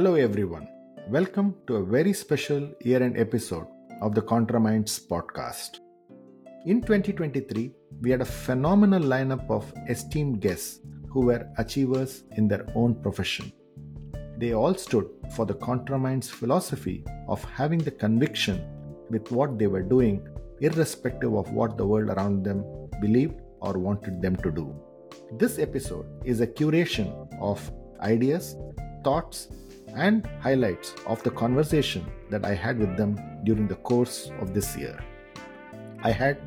Hello, everyone. Welcome to a very special year end episode of the ContraMinds podcast. In 2023, we had a phenomenal lineup of esteemed guests who were achievers in their own profession. They all stood for the ContraMinds philosophy of having the conviction with what they were doing, irrespective of what the world around them believed or wanted them to do. This episode is a curation of ideas, thoughts, and highlights of the conversation that I had with them during the course of this year. I had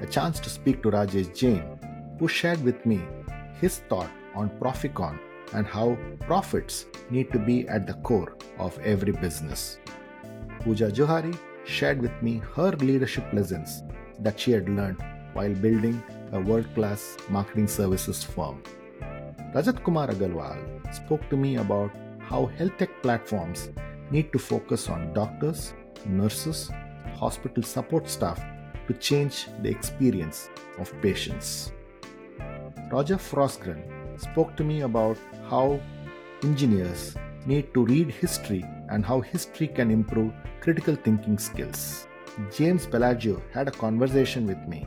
a chance to speak to Rajesh Jain, who shared with me his thought on ProfiCorn and how profits need to be at the core of every business. Pooja Jauhari shared with me her leadership lessons that she had learned while building a world class marketing services firm. Rajat Kumar Agarwal spoke to me about how health tech platforms need to focus on doctors, nurses, hospital support staff to change the experience of patients. Roger Forsgren spoke to me about how engineers need to read history and how history can improve critical thinking skills. James Bellerjeau had a conversation with me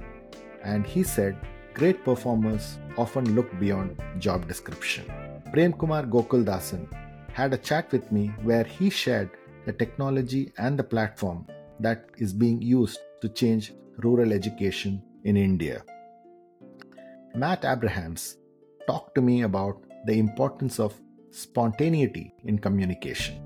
and he said great performers often look beyond job description. Prem Kumar Gokuldasan had a chat with me where he shared the technology and the platform that is being used to change rural education in India. Matt Abrahams talked to me about the importance of spontaneity in communication.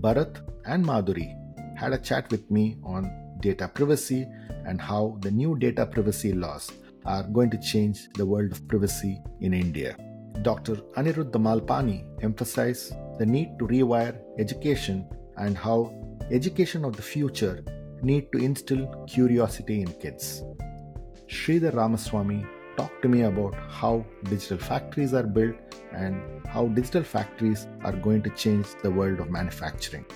Bharat and Madhuri had a chat with me on data privacy and how the new data privacy laws are going to change the world of privacy in India. Dr. Aniruddha Malpani emphasized the need to rewire education and how education of the future need to instill curiosity in kids. Sridhar Ramaswamy talked to me about how digital factories are built and how digital factories are going to change the world of manufacturing.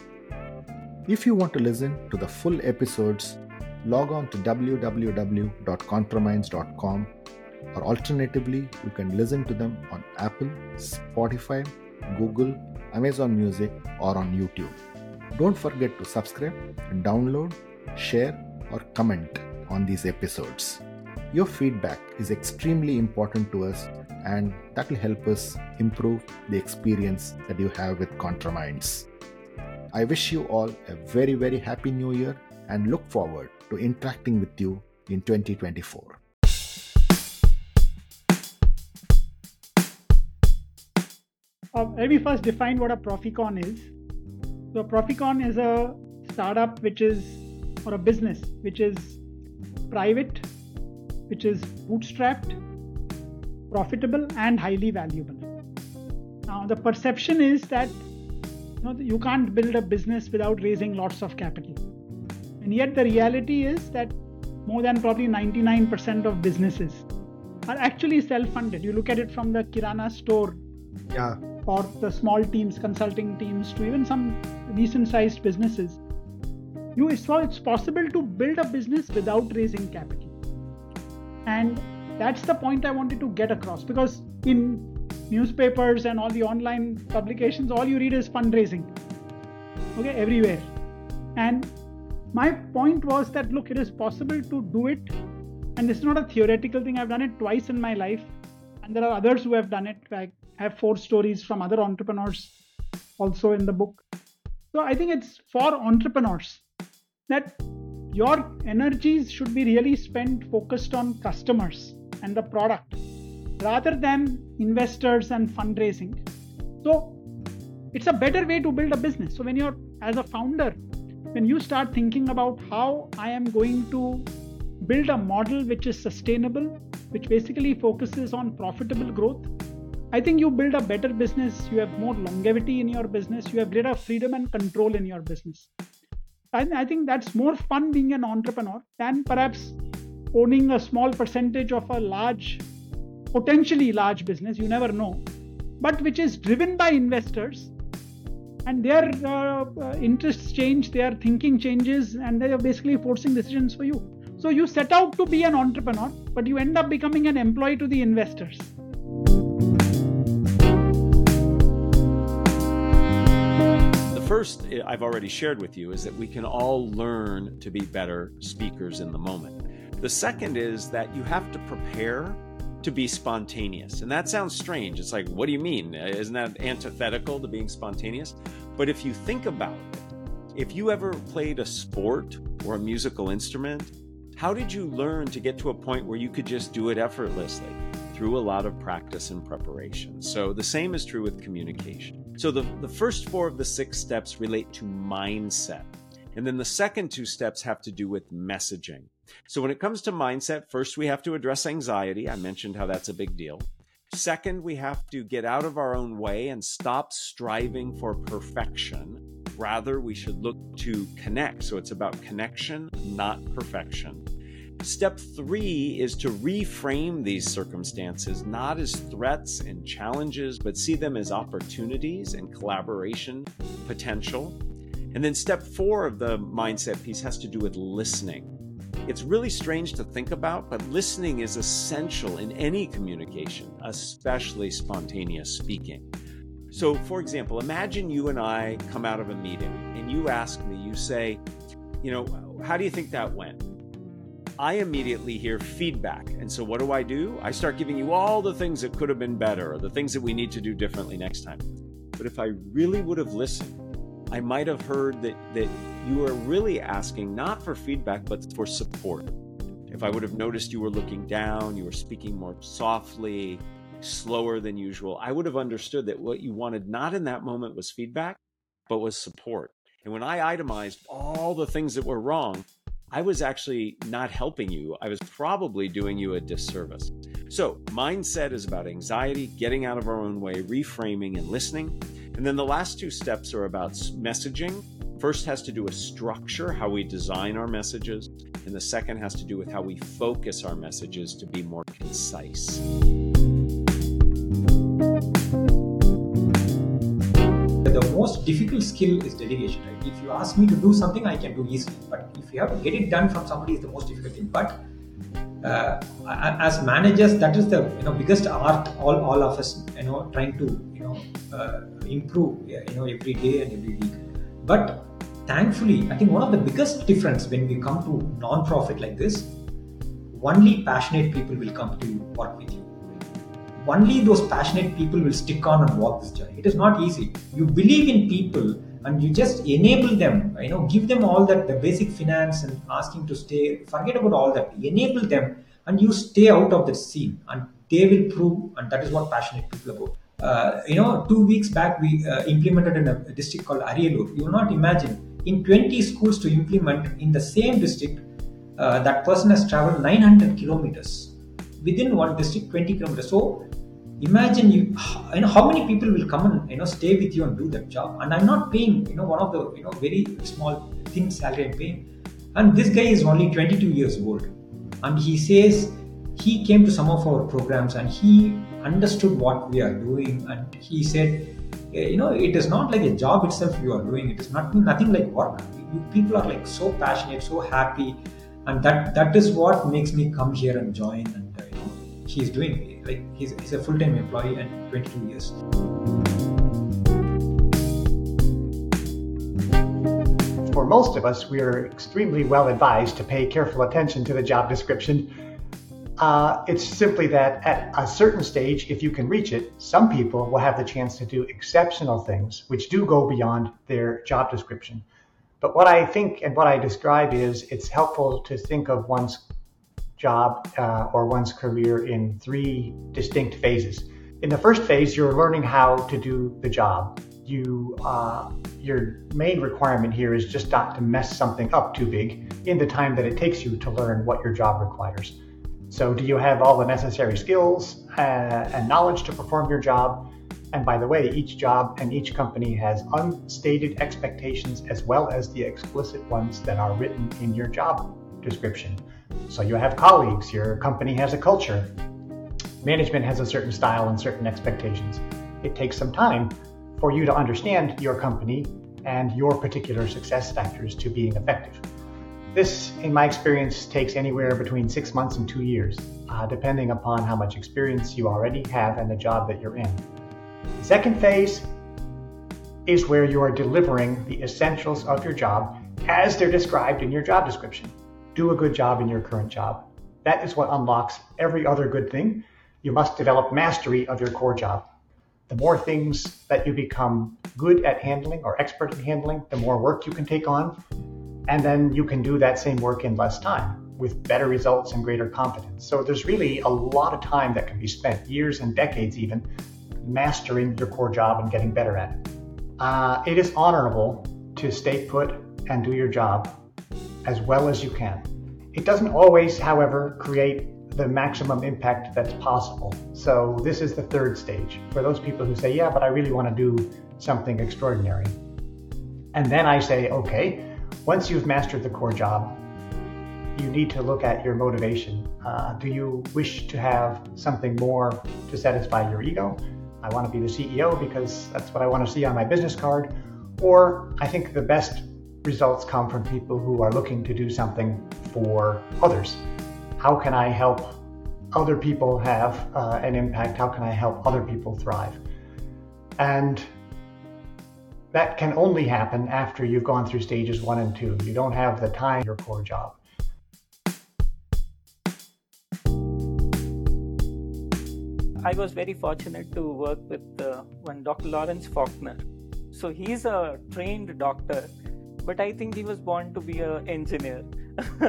If you want to listen to the full episodes, log on to www.contraminds.com or alternatively, you can listen to them on Apple, Spotify, Google, Amazon Music, or on YouTube. Don't forget to subscribe and download, share, or comment on these episodes. Your feedback is extremely important to us, and that will help us improve the experience that you have with ContraMinds. I wish you all a very, very happy new year and look forward to interacting with you in 2024. Uh, let me first define what a ProfiCorn is. So, a ProfiCorn is a startup which is, or a business which is private, which is bootstrapped, profitable, and highly valuable. Now, the perception is that you, know, you can't build a business without raising lots of capital. And yet, the reality is that more than probably 99% of businesses are actually self funded. You look at it from the Kirana store Yeah, or the small teams, consulting teams, to even some decent sized businesses. You saw it's possible to build a business without raising capital. And that's the point I wanted to get across because in newspapers and all the online publications, all you read is fundraising. Okay, everywhere. And my point was that look, it is possible to do it. And this is not a theoretical thing. I've done it twice in my life. And there are others who have done it. I have four stories from other entrepreneurs also in the book. So I think it's for entrepreneurs that your energies should be really spent focused on customers and the product rather than investors and fundraising. So it's a better way to build a business. So when you're as a founder, when you start thinking about how I am going to build a model which is sustainable, which basically focuses on profitable growth, I think you build a better business, you have more longevity in your business, you have greater freedom and control in your business. And I think that's more fun being an entrepreneur than perhaps owning a small percentage of a large, potentially large business, you never know, but which is driven by investors and their uh, uh, interests change, their thinking changes, and they are basically forcing decisions for you. So you set out to be an entrepreneur, but you end up becoming an employee to the investors. The first eh, I've already shared with you is that we can all learn to be better speakers in the moment. The second is that you have to prepare to be spontaneous. And that sounds strange. It's like, what do you mean? Isn't that antithetical to being spontaneous? But if you think about it, if you ever played a sport or a musical instrument, how did you learn to get to a point where you could just do it effortlessly? Through a lot of practice and preparation. So the same is true with communication. So the, the first four of the six steps relate to mindset. And then the second two steps have to do with messaging. So when it comes to mindset, first we have to address anxiety. I mentioned how that's a big deal. Second, we have to get out of our own way and stop striving for perfection. Rather, we should look to connect. So it's about connection, not perfection. Step three is to reframe these circumstances not as threats and challenges, but see them as opportunities and collaboration potential. And then step four of the mindset piece has to do with listening. It's really strange to think about, but listening is essential in any communication, especially spontaneous speaking. So, for example, imagine you and I come out of a meeting and you ask me, you say, you know, how do you think that went? I immediately hear feedback. And so, what do I do? I start giving you all the things that could have been better or the things that we need to do differently next time. But if I really would have listened, I might have heard that, that you are really asking not for feedback, but for support. If I would have noticed you were looking down, you were speaking more softly, slower than usual, I would have understood that what you wanted not in that moment was feedback, but was support. And when I itemized all the things that were wrong, I was actually not helping you. I was probably doing you a disservice. So, mindset is about anxiety, getting out of our own way, reframing, and listening. And then the last two steps are about messaging. First has to do with structure, how we design our messages, and the second has to do with how we focus our messages to be more concise. Most difficult skill is delegation. Right? If you ask me to do something, I can do easily. But if you have to get it done from somebody, is the most difficult thing. But uh, as managers, that is the you know biggest art. All, all of us you know trying to you know uh, improve you know every day and every week. But thankfully, I think one of the biggest difference when we come to non-profit like this, only passionate people will come to work with you only those passionate people will stick on and walk this journey. It is not easy. You believe in people and you just enable them, you know, give them all that the basic finance and asking to stay. Forget about all that. Enable them and you stay out of the scene and they will prove, and that is what passionate people about. Uh, you know, two weeks back we uh, implemented in a district called Ariyalur. You will not imagine in 20 schools to implement in the same district, uh, that person has traveled 900 kilometers within one district 20 kilometers. So imagine you you know how many people will come and you know stay with you and do that job? And i'm not paying you know one of the you know very small thin salary i'm paying. And this guy is only 22 years old. And he says he came to some of our programs and he understood what we are doing. And he said you know it is not like a job itself you are doing. It is not nothing like work. You, people are like so passionate so happy. And that that is what makes me come here and join he's doing like he's, he's a full-time employee and 22 years for most of us we are extremely well advised to pay careful attention to the job description uh, it's simply that at a certain stage, if you can reach it, some people will have the chance to do exceptional things which do go beyond their job description. But what I think and what I describe is it's helpful to think of one's job uh, or one's career in three distinct phases. In the first phase, you're learning how to do the job. You, uh, your main requirement here is just not to mess something up too big in the time that it takes you to learn what your job requires. So, do you have all the necessary skills uh, and knowledge to perform your job? And by the way, each job and each company has unstated expectations as well as the explicit ones that are written in your job description. So you have colleagues, your company has a culture, management has a certain style and certain expectations. It takes some time for you to understand your company and your particular success factors to being effective. This, in my experience, takes anywhere between six months and two years, uh, depending upon how much experience you already have and the job that you're in. Second phase, is where you are delivering the essentials of your job as they're described in your job description. Do a good job in your current job. That is what unlocks every other good thing. You must develop mastery of your core job. The more things that you become good at handling or expert at handling, the more work you can take on. And then you can do that same work in less time with better results and greater confidence. So there's really a lot of time that can be spent, years and decades even, mastering your core job and getting better at it. Uh, it is honorable to stay put and do your job as well as you can. It doesn't always, however, create the maximum impact that's possible. So, this is the third stage for those people who say, Yeah, but I really want to do something extraordinary. And then I say, Okay, once you've mastered the core job, you need to look at your motivation. Uh, do you wish to have something more to satisfy your ego? I want to be the CEO because that's what I want to see on my business card. Or I think the best results come from people who are looking to do something for others. How can I help other people have uh, an impact? How can I help other people thrive? And that can only happen after you've gone through stages one and two. You don't have the time your core job. I was very fortunate to work with uh, one Dr. Lawrence Faulkner. So he's a trained doctor, but I think he was born to be an engineer.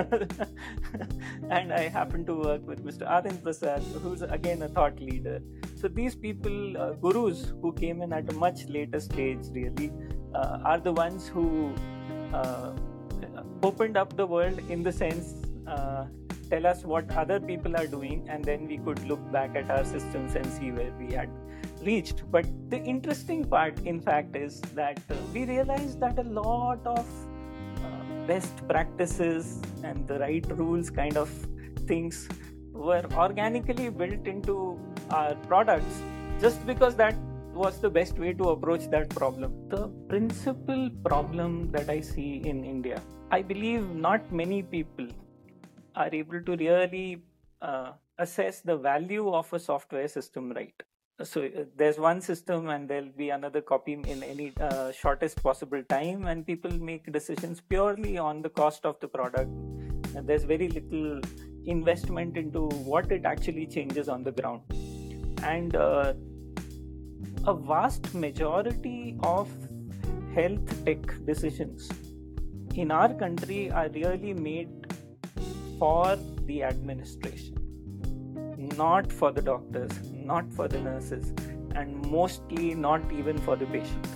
and I happened to work with Mr. Arvind Prasad, who's again a thought leader. So these people, uh, gurus who came in at a much later stage, really, uh, are the ones who uh, opened up the world in the sense uh, tell us what other people are doing and then we could look back at our systems and see where we had reached but the interesting part in fact is that uh, we realized that a lot of uh, best practices and the right rules kind of things were organically built into our products just because that was the best way to approach that problem. The principal problem that I see in India, I believe not many people are able to really uh, assess the value of a software system right? So uh, there's one system and there'll be another copy in any uh, shortest possible time and people make decisions purely on the cost of the product. And there's very little investment into what it actually changes on the ground. And uh, a vast majority of health tech decisions in our country are really made for the administration, not for the doctors, not for the nurses, and mostly not even for the patient.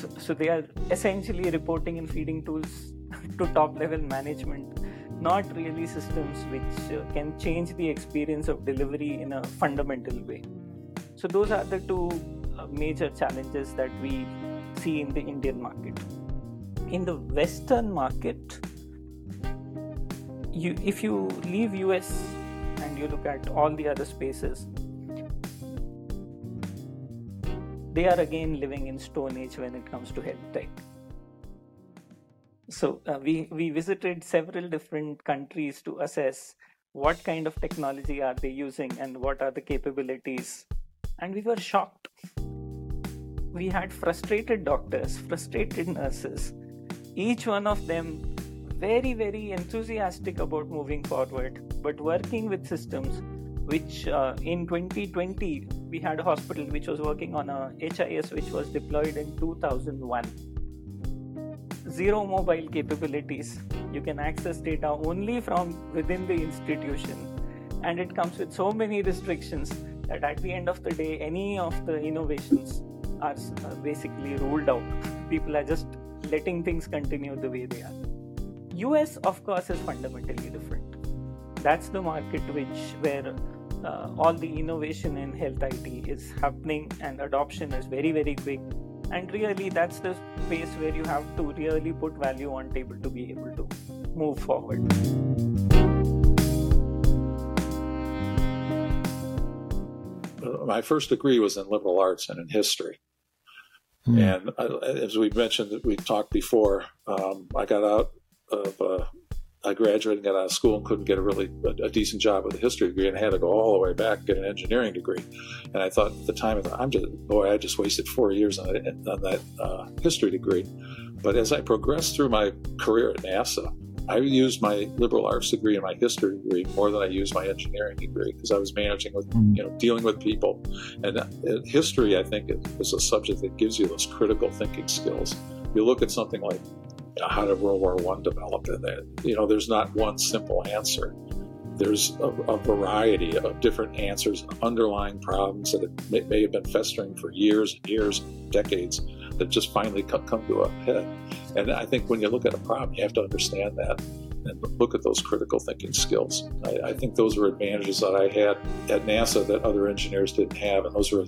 So, so they are essentially reporting and feeding tools to top level management, not really systems which uh, can change the experience of delivery in a fundamental way. So, those are the two uh, major challenges that we see in the Indian market. In the Western market, you if you leave us and you look at all the other spaces they are again living in stone age when it comes to health tech. So uh, we we visited several different countries to assess what kind of technology are they using and what are the capabilities and we were shocked. We had frustrated doctors frustrated nurses. Each one of them very, very enthusiastic about moving forward, but working with systems which uh, in 2020 we had a hospital which was working on a HIS which was deployed in 2001. Zero mobile capabilities. You can access data only from within the institution, and it comes with so many restrictions that at the end of the day, any of the innovations are uh, basically ruled out. People are just letting things continue the way they are. US, of course, is fundamentally different. That's the market which where uh, all the innovation in health IT is happening and adoption is very very quick. And really, that's the space where you have to really put value on table to be able to move forward. My first degree was in liberal arts and in history. Mm. And I, as we mentioned, we talked before. Um, I got out of uh, I graduated and got out of school and couldn't get a really a, a, decent job with a history degree and I had to go all the way back and get an engineering degree. And I thought at the time, I'm just boy, I just wasted four years on, on that uh, history degree. But as I progressed through my career at NASA, I used my liberal arts degree and my history degree more than I used my engineering degree because I was managing with, you know, dealing with people. And uh, history, I think, is a subject that gives you those critical thinking skills. You look at something like how did World War One develop, and that you know, there's not one simple answer. There's a, a variety of different answers and underlying problems that may, may have been festering for years and years, decades that just finally come, come to a head. And I think when you look at a problem, you have to understand that and look at those critical thinking skills. I, I, think those were advantages that I had at NASA that other engineers didn't have, and those were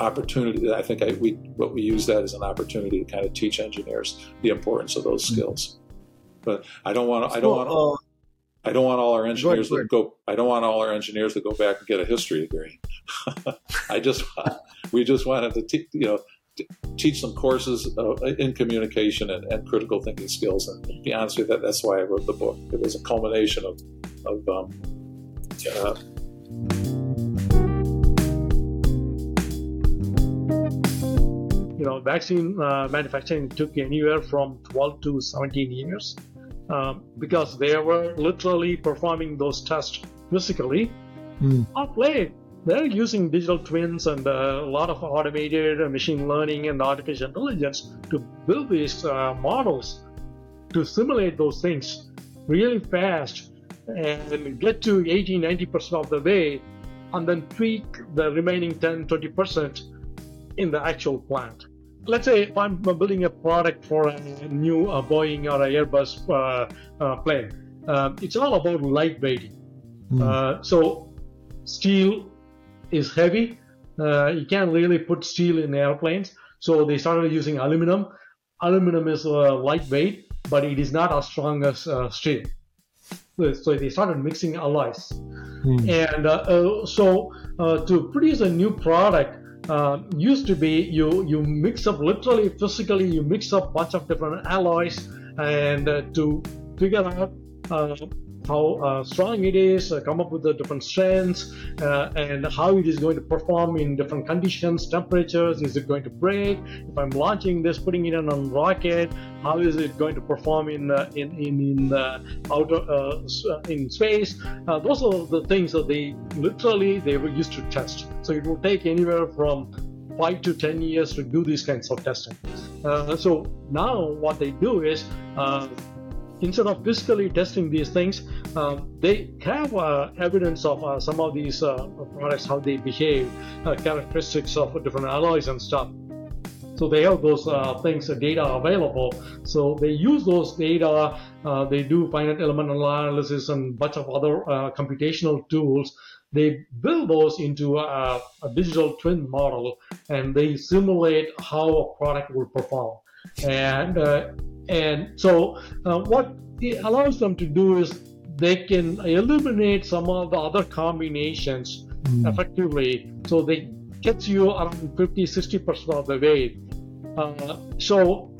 opportunity. I think I, we what we use that as an opportunity to kind of teach engineers the importance of those mm-hmm. skills. But I don't want I don't want uh, I don't want all our engineers to go. I don't want all our engineers to go back and get a history degree. I just we just wanted to teach you know teach some courses uh, in communication and, and, critical thinking skills. And to be honest with you, that, that's why I wrote the book. It was a culmination of, of um, uh, you know, vaccine uh, manufacturing took anywhere from 12 to 17 years um, because they were literally performing those tests physically. Mm. Late, they're using digital twins and uh, a lot of automated machine learning and artificial intelligence to build these uh, models to simulate those things really fast and get to 80 90% of the way and then tweak the remaining 10 20% in the actual plant let's say if i'm building a product for a new uh, boeing or a airbus uh, uh, plane uh, it's all about lightweighting mm. so steel is heavy. Uh, you can't really put steel in airplanes, so they started using aluminum. Aluminum is uh, lightweight, but it is not as strong as uh, steel. So they started mixing alloys, hmm. and uh, uh, so uh, to produce a new product, Uh, used to be you you mix up literally physically you mix up bunch of different alloys and uh, to figure out uh, how uh, strong it is, uh, come up with the different strengths, uh, and how it is going to perform in different conditions, temperatures. Is it going to break? If I'm launching this, putting it in a rocket, how is it going to perform in uh, in in, in outer uh, uh, in space? those are the things that they literally they were used to test. So it will take anywhere from five to ten years to do these kinds of testing. so now what they do is instead of physically testing these things, um, they have uh, evidence of uh, some of these uh, products, how they behave, uh, characteristics of different alloys and stuff. So they have those uh, things, data available. So they use those data. they do finite element analysis and bunch of other computational tools. They build those into a, a digital twin model, and they simulate how a product will perform. And and so, uh, what it allows them to do is they can eliminate some of the other combinations mm. effectively. So they get you around 50, 60% of the way. Uh, so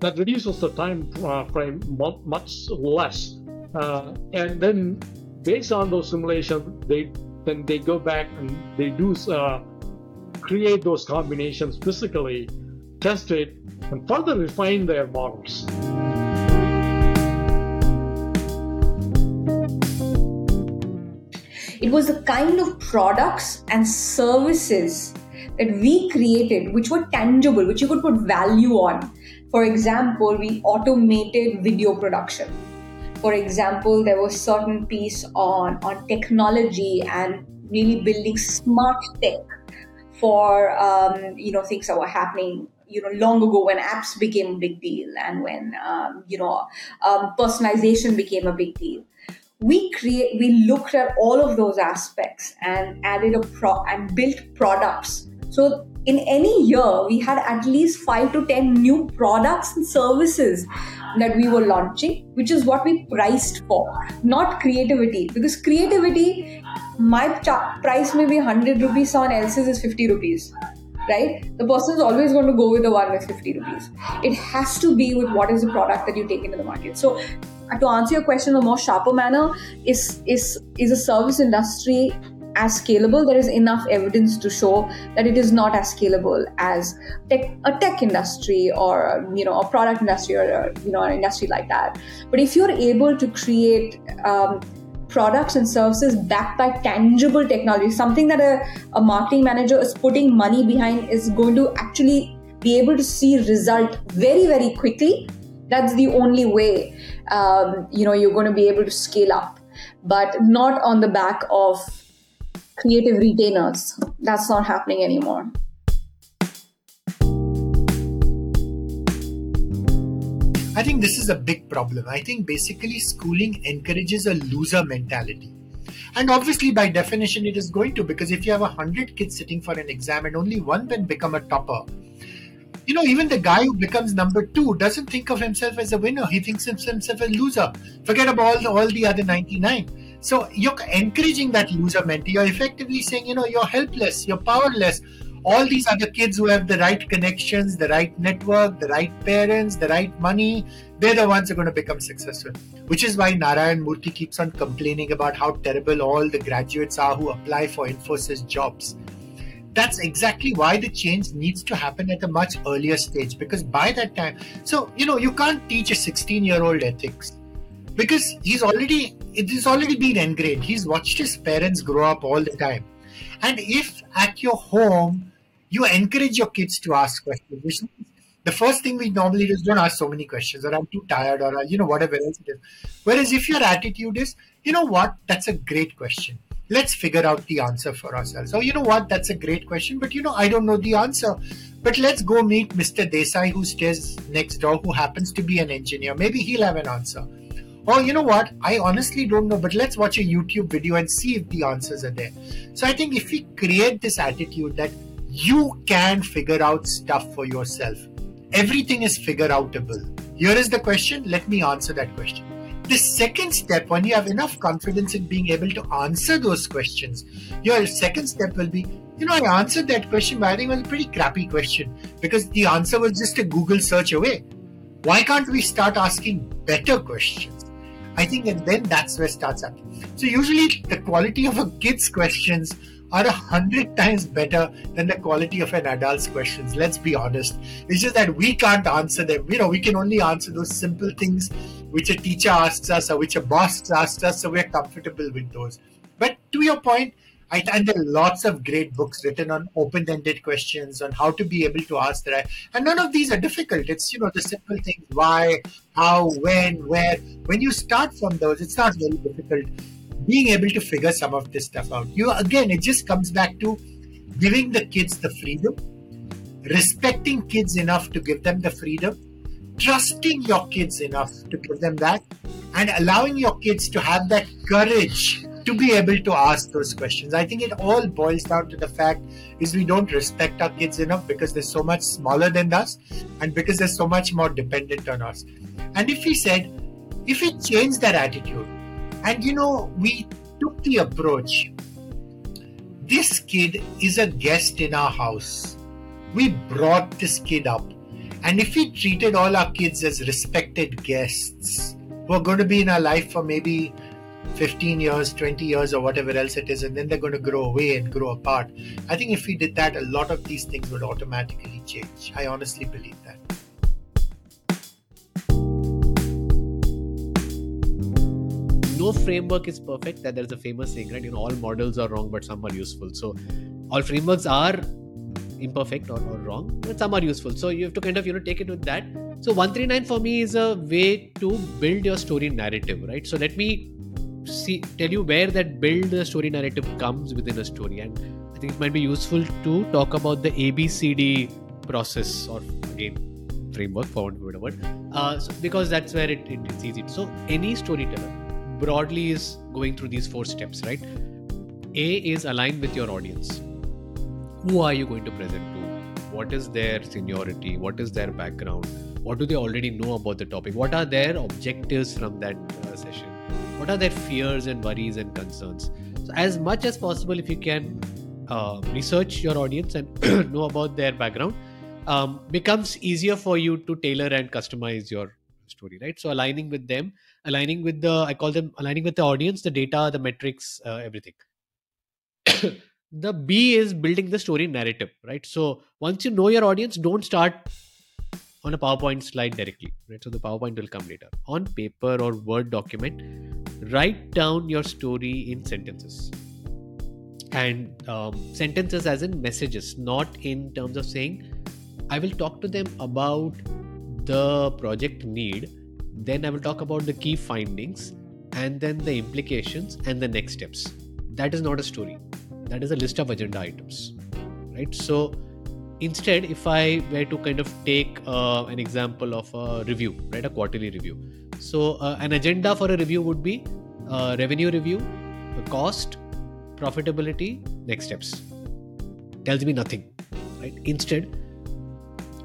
that reduces the time uh, frame much less. Uh, and then based on those simulations, they then they go back and they do uh, create those combinations physically, test it, and further refine their models. It was the kind of products and services that we created which were tangible, which you could put value on. For example, we automated video production. For example, there was certain piece on, on technology and really building smart tech for um, you know things that were happening you know long ago when apps became a big deal and when um, you know um, personalization became a big deal. We create we looked at all of those aspects and added a pro and built products. So in any year we had at least 5 to 10 new products and services that we were launching which is what we priced for not creativity. Because creativity my price may be 100 rupees someone else's is 50 rupees right? The person is always going to go with the one with 50 rupees. It has to be with what is the product that you take into the market. So to answer your question in a more sharper manner, is is is a service industry as scalable? There is enough evidence to show that it is not as scalable as tech, a tech industry or you know a product industry or you know an industry like that. But if you're able to create um, products and services backed by tangible technology, something that a, a marketing manager is putting money behind is going to actually be able to see result very very quickly. That's the only way um, you know you're going to be able to scale up. But not on the back of creative retainers. That's not happening anymore I think this is a big problem. I think basically schooling encourages a loser mentality. And obviously, by definition, it is going to because if you have a hundred kids sitting for an exam and only one can become a topper, you know, even the guy who becomes number two doesn't think of himself as a winner. He thinks of himself as a loser. Forget about all the, all the other 99. So you're encouraging that loser mentality. You're effectively saying, you know, you're helpless, you're powerless. All these other kids who have the right connections, the right network, the right parents, the right money, they're the ones who are going to become successful. Which is why Narayan Murthy keeps on complaining about how terrible all the graduates are who apply for Infosys jobs. That's exactly why the change needs to happen at a much earlier stage because by that time so you know you can't teach a 16 year old ethics because he's already it is already been ingrained. He's watched his parents grow up all the time and if at your home you encourage your kids to ask questions which the first thing we normally do is don't ask so many questions or i'm too tired or you know whatever else it is whereas if your attitude is you know what that's a great question let's figure out the answer for ourselves. Oh, you know what? That's a great question, but you know, I don't know the answer. But let's go meet Mr. Desai who stays next door, who happens to be an engineer. Maybe he'll have an answer. Or you know what? I honestly don't know, but let's watch a YouTube video and see if the answers are there. So I think if we create this attitude that you can figure out stuff for yourself, everything is figure outable. Here is the question. Let me answer that question. The second step, when you have enough confidence in being able to answer those questions, your second step will be, you know, I answered that question, but I think it was a pretty crappy question because the answer was just a Google search away. Why can't we start asking better questions? I think, and then that's where starts up. So usually the quality of a kid's questions are a hundred times better than the quality of an adult's questions. Let's be honest. It's just that we can't answer them. You know, we can only answer those simple things which a teacher asks us or which a boss asks us, so we're comfortable with those. But to your point, I, and there are lots of great books written on open-ended questions on how to be able to ask that. And none of these are difficult. It's you know the simple things: why, how, when, where. When you start from those, it's not very difficult. Being able to figure some of this stuff out. You again, it just comes back to giving the kids the freedom, respecting kids enough to give them the freedom, trusting your kids enough to give them that and allowing your kids to have that courage to be able to ask those questions. I think it all boils down to the fact is we don't respect our kids enough because they're so much smaller than us and because they're so much more dependent on us. And if we said, if we change that attitude and you know, we took the approach, this kid is a guest in our house. We brought this kid up and if we treated all our kids as respected guests who are going to be in our life for maybe 15 years, 20 years, or whatever else it is, and then they're going to grow away and grow apart, I think if we did that, a lot of these things would automatically change. I honestly believe that. no framework is perfect that there's a famous saying right? You know all models are wrong but some are useful. So all frameworks are imperfect or, or wrong but some are useful. So you have to kind of you know take it with that. So 139 for me is a way to build your story narrative right? So let me see tell you where that build the story narrative comes within a story. And i think it might be useful to talk about the abcd process or again framework for whatever word. Uh, so because that's where it, it, it's easy. So any storyteller broadly is going through these four steps right? A is aligned with your audience. Who are you going to present to? What is their seniority? What is their background? What do they already know about the topic? What are their objectives from that uh, session what are their fears and worries and concerns? So as much as possible if you can uh, research your audience and know about their background um, becomes easier for you to tailor and customize your story right? So aligning with them aligning with the i call them aligning with the audience the data the metrics uh, everything. The b is building the story narrative right? So once you know your audience don't start on a powerpoint slide directly right? So the powerpoint will come later. On paper or word document write down your story in sentences. And um, sentences as in messages not in terms of saying i will talk to them about the project need then i will talk about the key findings and then the implications and the next steps. That is not a story. That is a list of agenda items right? So instead if i were to kind of take uh, an example of a review right a quarterly review. So uh, an agenda for a review would be uh, revenue review cost profitability next steps. Tells me nothing right? Instead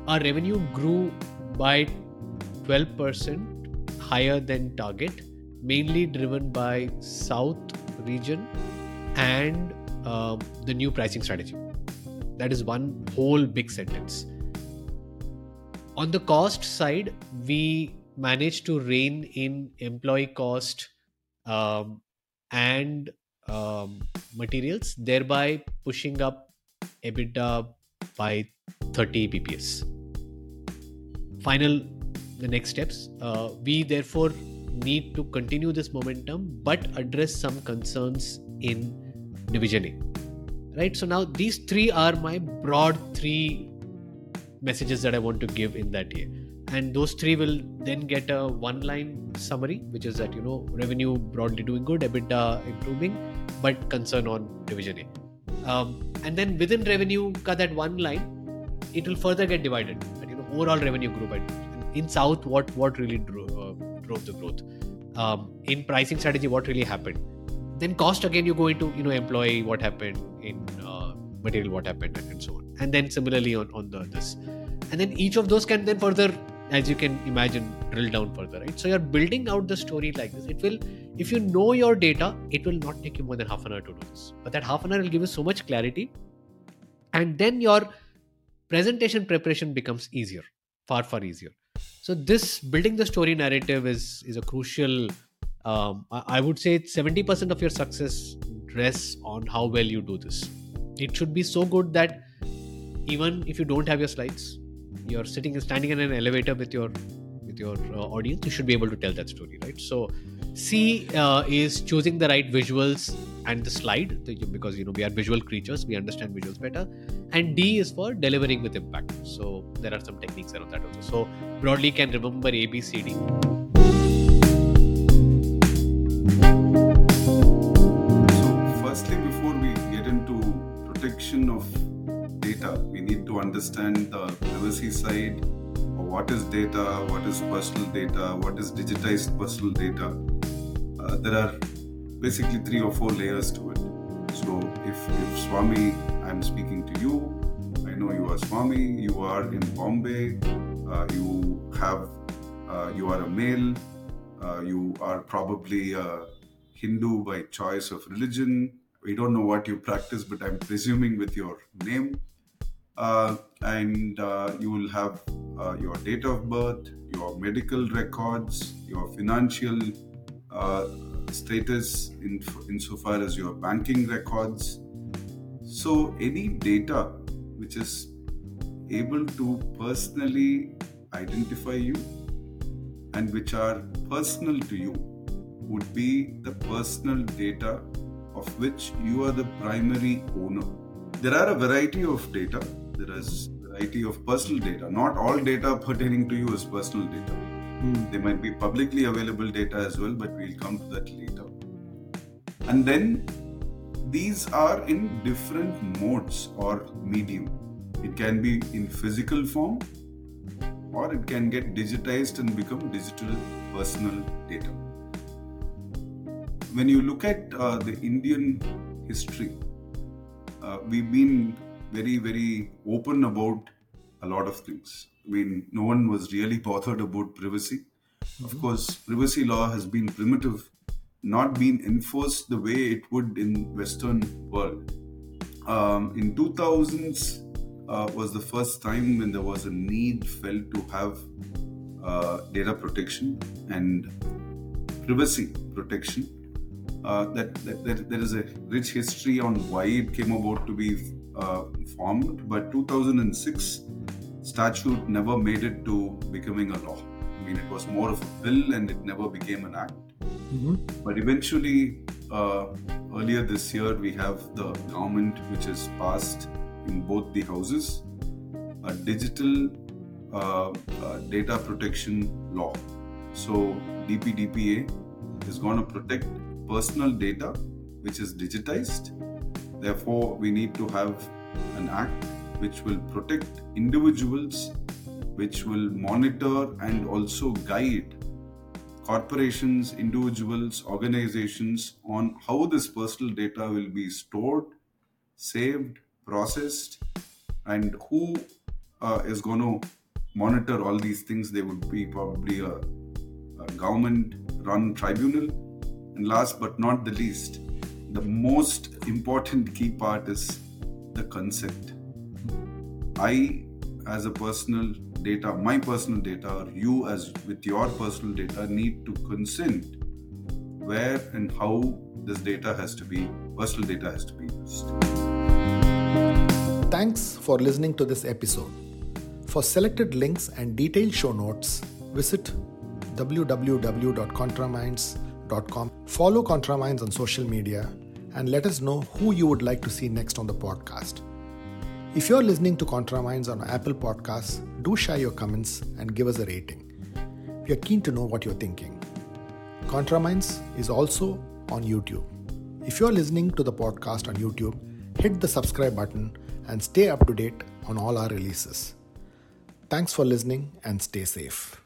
our revenue grew by 12% higher than target mainly driven by south region and um, the new pricing strategy that is one whole big sentence on the cost side we managed to rein in employee cost um, and um, materials, thereby pushing up EBITDA by 30 bps. Final, the next steps. Uh, we therefore need to continue this momentum but address some concerns in Division A. Right, so now these three are my broad three messages that I want to give in that year. And those three will then get a one line summary which is that you know revenue broadly doing good ebitda improving but concern on division a. Um, and then within revenue ka that one line it will further get divided. And you know overall revenue grew by in south what what really drove, uh, drove the growth? Um, in pricing strategy what really happened then cost again you go into you know employee what happened in uh, material what happened and, and so on. And then similarly on on the this. And then each of those can then further as you can imagine drill down further right? So you're building out the story like this. It will if you know your data it will not take you more than half an hour to do this. But that half an hour will give you so much clarity. And then your presentation preparation becomes easier far far easier. So this building the story narrative is is a crucial um, I, would say 70% of your success rests on how well you do this. It should be so good that even if you don't have your slides you're sitting and standing in an elevator with your with your uh, audience you should be able to tell that story right? So c uh, is choosing the right visuals and the slide because you know we are visual creatures we understand visuals better. And d is for delivering with impact. So there are some techniques around that also. So broadly can remember a b c d understand the privacy side what is data, what is personal data, what is digitized personal data. Uh, there are basically three or four layers to it. So if, if Swami, I'm speaking to you, I know you are Swami, you are in Bombay, uh, you have, uh, you are a male, uh, you are probably a Hindu by choice of religion. We don't know what you practice, but I'm presuming with your name uh, and uh, you will have uh, your date of birth, your medical records, your financial uh, status in insofar as your banking records. So any data which is able to personally identify you and which are personal to you would be the personal data of which you are the primary owner. There are a variety of data there is variety of personal data. Not all data pertaining to you is personal data. Mm. They might be publicly available data as well, but we'll come to that later. And then these are in different modes or medium. It can be in physical form or it can get digitized and become digital personal data. When you look at uh, the Indian history, uh, we've been very, very open about a lot of things. I mean, no one was really bothered about privacy. Mm-hmm. Of course, privacy law has been primitive, not been enforced the way it would in Western world. Um, in 2000s uh, was the first time when there was a need felt to have uh, data protection and privacy protection. Uh, that, that, that there is a rich history on why it came about to be uh, formed, but 2006 statute never made it to becoming a law. I mean, it was more of a bill and it never became an act. Mm-hmm. But eventually, uh, earlier this year, we have the government which has passed in both the houses a digital uh, uh, data protection law. So, DPDPA is going to protect personal data which is digitized. Therefore, we need to have an act which will protect individuals, which will monitor and also guide corporations, individuals, organizations on how this personal data will be stored, saved, processed, and who uh, is going to monitor all these things. There would be probably a, a government run tribunal. And last but not the least, the most important key part is the consent. I, as a personal data, my personal data, or you as with your personal data, need to consent where and how this data has to be, personal data has to be used. Thanks for listening to this episode. For selected links and detailed show notes, visit www.contraminds.com. Follow ContraMinds on social media and let us know who you would like to see next on the podcast. If you're listening to ContraMinds on Apple Podcasts, do share your comments and give us a rating. We are keen to know what you're thinking. ContraMinds is also on YouTube. If you're listening to the podcast on YouTube, hit the subscribe button and stay up to date on all our releases. Thanks for listening and stay safe.